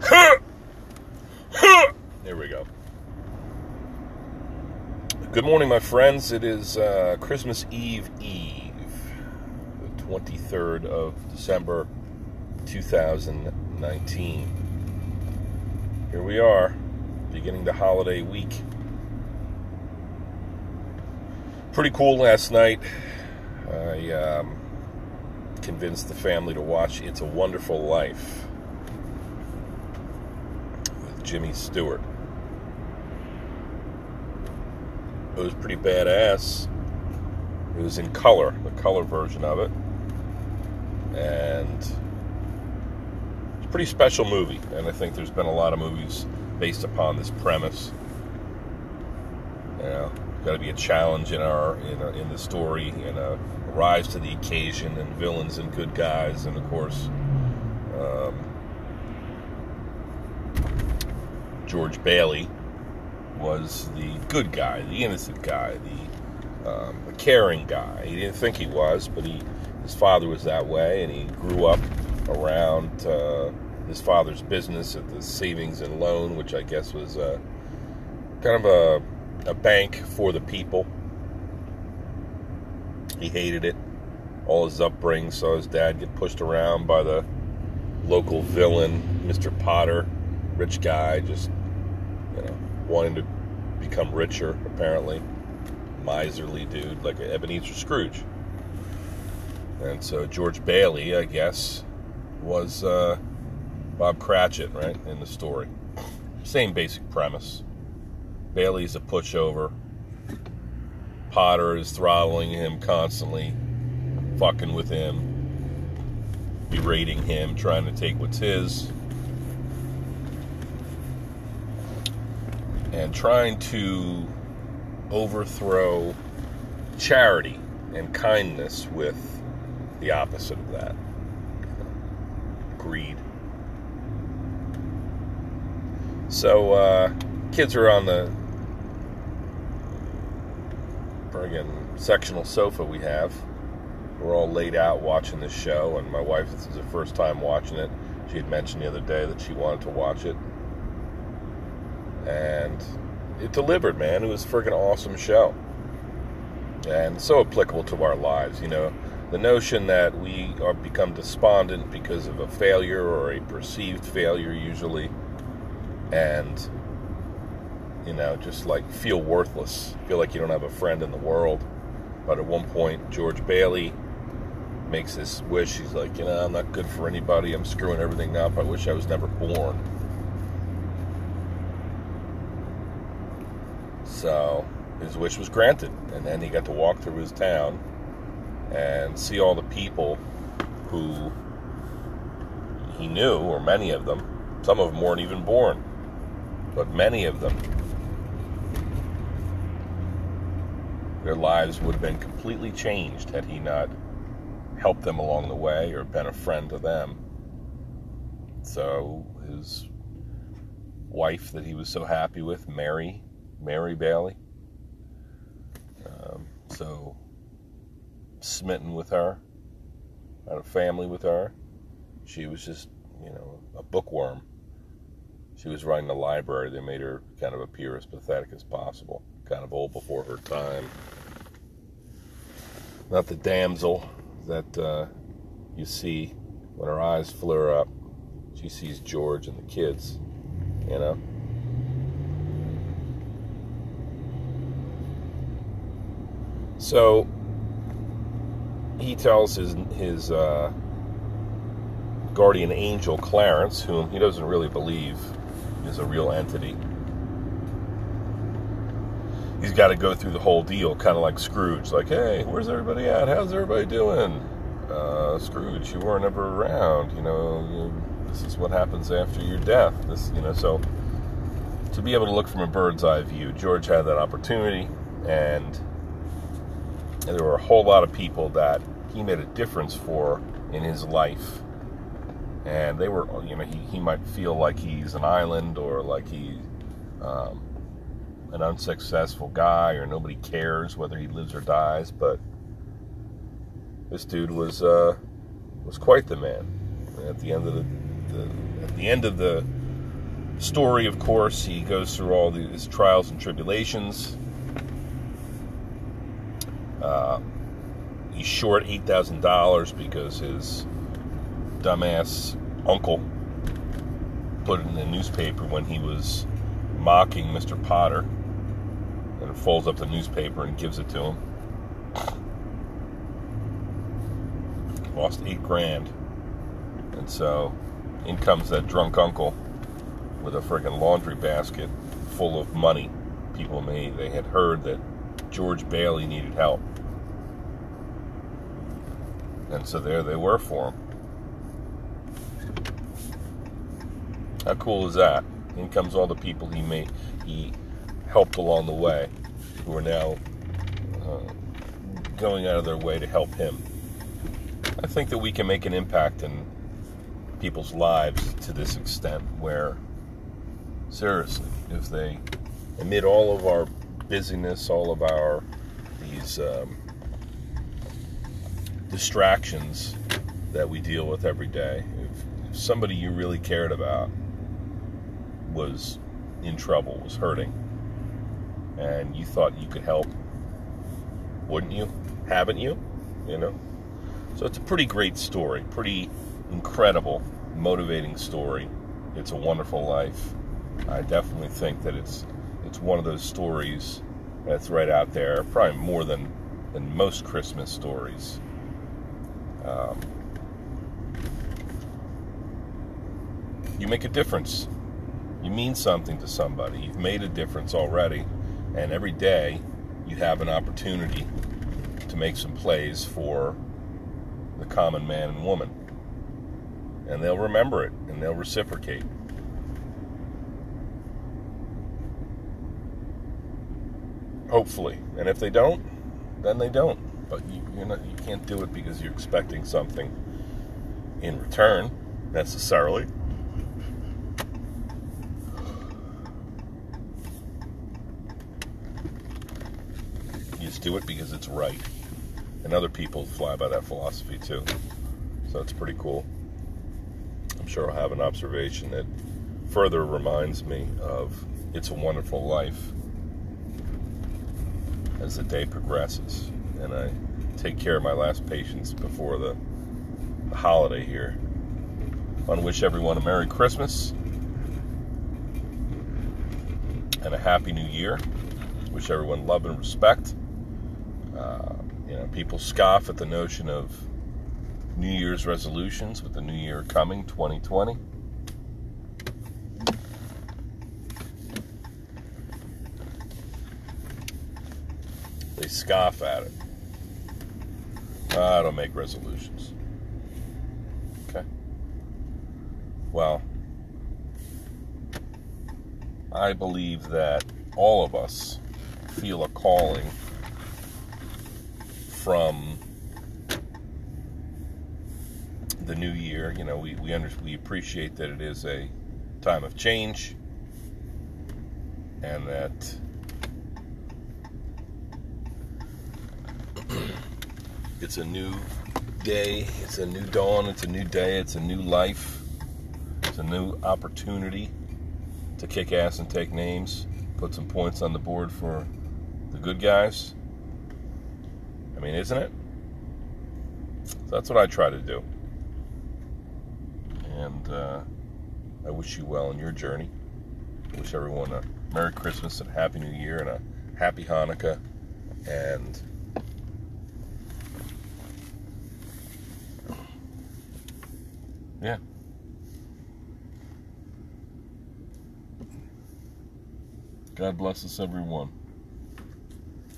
There we go. Good morning, my friends. It is uh, Christmas Eve Eve, the 23rd of December, 2019. Here we are, beginning the holiday week. Pretty cool last night. I um, convinced the family to watch It's a Wonderful Life Jimmy Stewart. It was pretty badass. It was in color, the color version of it. And it's a pretty special movie. And I think there's been a lot of movies based upon this premise. You know, got to be a challenge in our in, a, in the story and a rise to the occasion and villains and good guys and of course um, George Bailey was the good guy, the innocent guy, the, um, caring guy. He didn't think he was, but he his father was that way, and he grew up around uh, his father's business at the savings and loan, which I guess was uh, kind of a, a bank for the people. He hated it. All his upbringing saw his dad get pushed around by the local villain, Mr. Potter, rich guy, just you know, wanting to become richer, apparently. Miserly dude, like an Ebenezer Scrooge. And so George Bailey, I guess, was uh, Bob Cratchit, right, in the story. Same basic premise. Bailey's a pushover. Potter is throttling him constantly, fucking with him, berating him, trying to take what's his. And trying to overthrow charity and kindness with the opposite of that greed. So, uh, kids are on the friggin' sectional sofa we have. We're all laid out watching this show, and my wife, this is the first time watching it. She had mentioned the other day that she wanted to watch it and it delivered, man. It was a freaking awesome show, and so applicable to our lives. You know, the notion that we are become despondent because of a failure or a perceived failure, usually, and you know, just like feel worthless, feel like you don't have a friend in the world. But at one point, George Bailey makes this wish. He's like, you know, I'm not good for anybody. I'm screwing everything up. I wish I was never born. So uh, his wish was granted, and then he got to walk through his town and see all the people who he knew, or many of them. Some of them weren't even born, but many of them. Their lives would have been completely changed had he not helped them along the way or been a friend to them. So his wife that he was so happy with, Mary, Mary Bailey. Um, so smitten with her, had a family with her. She was just, you know, a bookworm. She was running the library. They made her kind of appear as pathetic as possible, kind of old before her time. Not the damsel that uh, you see when her eyes flare up. She sees George and the kids, you know. So he tells his his uh, guardian angel Clarence, whom he doesn't really believe is a real entity. He's got to go through the whole deal, kind of like Scrooge. Like, hey, where's everybody at? How's everybody doing? Uh, Scrooge, you weren't ever around. You know, you, this is what happens after your death. This, you know, so to be able to look from a bird's eye view, George had that opportunity, and and there were a whole lot of people that he made a difference for in his life. And they were, you know, he, he might feel like he's an island or like he's um, an unsuccessful guy or nobody cares whether he lives or dies, but this dude was uh, was quite the man. At the end of the, the at the end of the story, of course, he goes through all these trials and tribulations. Uh, he's short $8,000 because his dumbass uncle put it in the newspaper when he was mocking Mr. Potter and folds up the newspaper and gives it to him. Lost eight grand. And so in comes that drunk uncle with a friggin' laundry basket full of money. People made they had heard that George Bailey needed help. And so there they were for him. How cool is that? In comes all the people he made, he helped along the way, who are now uh, going out of their way to help him. I think that we can make an impact in people's lives to this extent, where seriously, if they, amid all of our busyness, all of our these um, distractions that we deal with every day, if, if somebody you really cared about was in trouble, was hurting, and you thought you could help, wouldn't you? Haven't you? You know? So it's a pretty great story, pretty incredible, motivating story. It's a wonderful life. I definitely think that it's it's one of those stories that's right out there, probably more than than most Christmas stories. Um, you make a difference you mean something to somebody. You've made a difference already. And every day you have an opportunity to make some plays for the common man and woman. And they'll remember it and they'll reciprocate. Hopefully. And if they don't, then they don't. But you, not, you can't do it because you're expecting something in return necessarily. You just do it because it's right. And other people fly by that philosophy too. So it's pretty cool. I'm sure I'll have an observation that further reminds me of It's a Wonderful Life as the day progresses. And I take care of my last patients before the, the holiday here. I want to wish everyone a Merry Christmas and a Happy New Year. Wish everyone love and respect. Uh, you know, people scoff at the notion of New Year's resolutions with the new year coming, 2020. They scoff at it. Ah, I don't make resolutions. Okay. Well, I believe that all of us feel a calling from the new year. You know, we we under, we appreciate that it is a time of change, and that it's a new day, it's a new dawn, it's a new day, it's a new life, it's a new opportunity to kick ass and take names, put some points on the board for the good guys I mean, isn't it? So that's what I try to do. And uh, I wish you well in your journey. I wish everyone a Merry Christmas and Happy New Year and a Happy Hanukkah. And yeah. God bless us, everyone.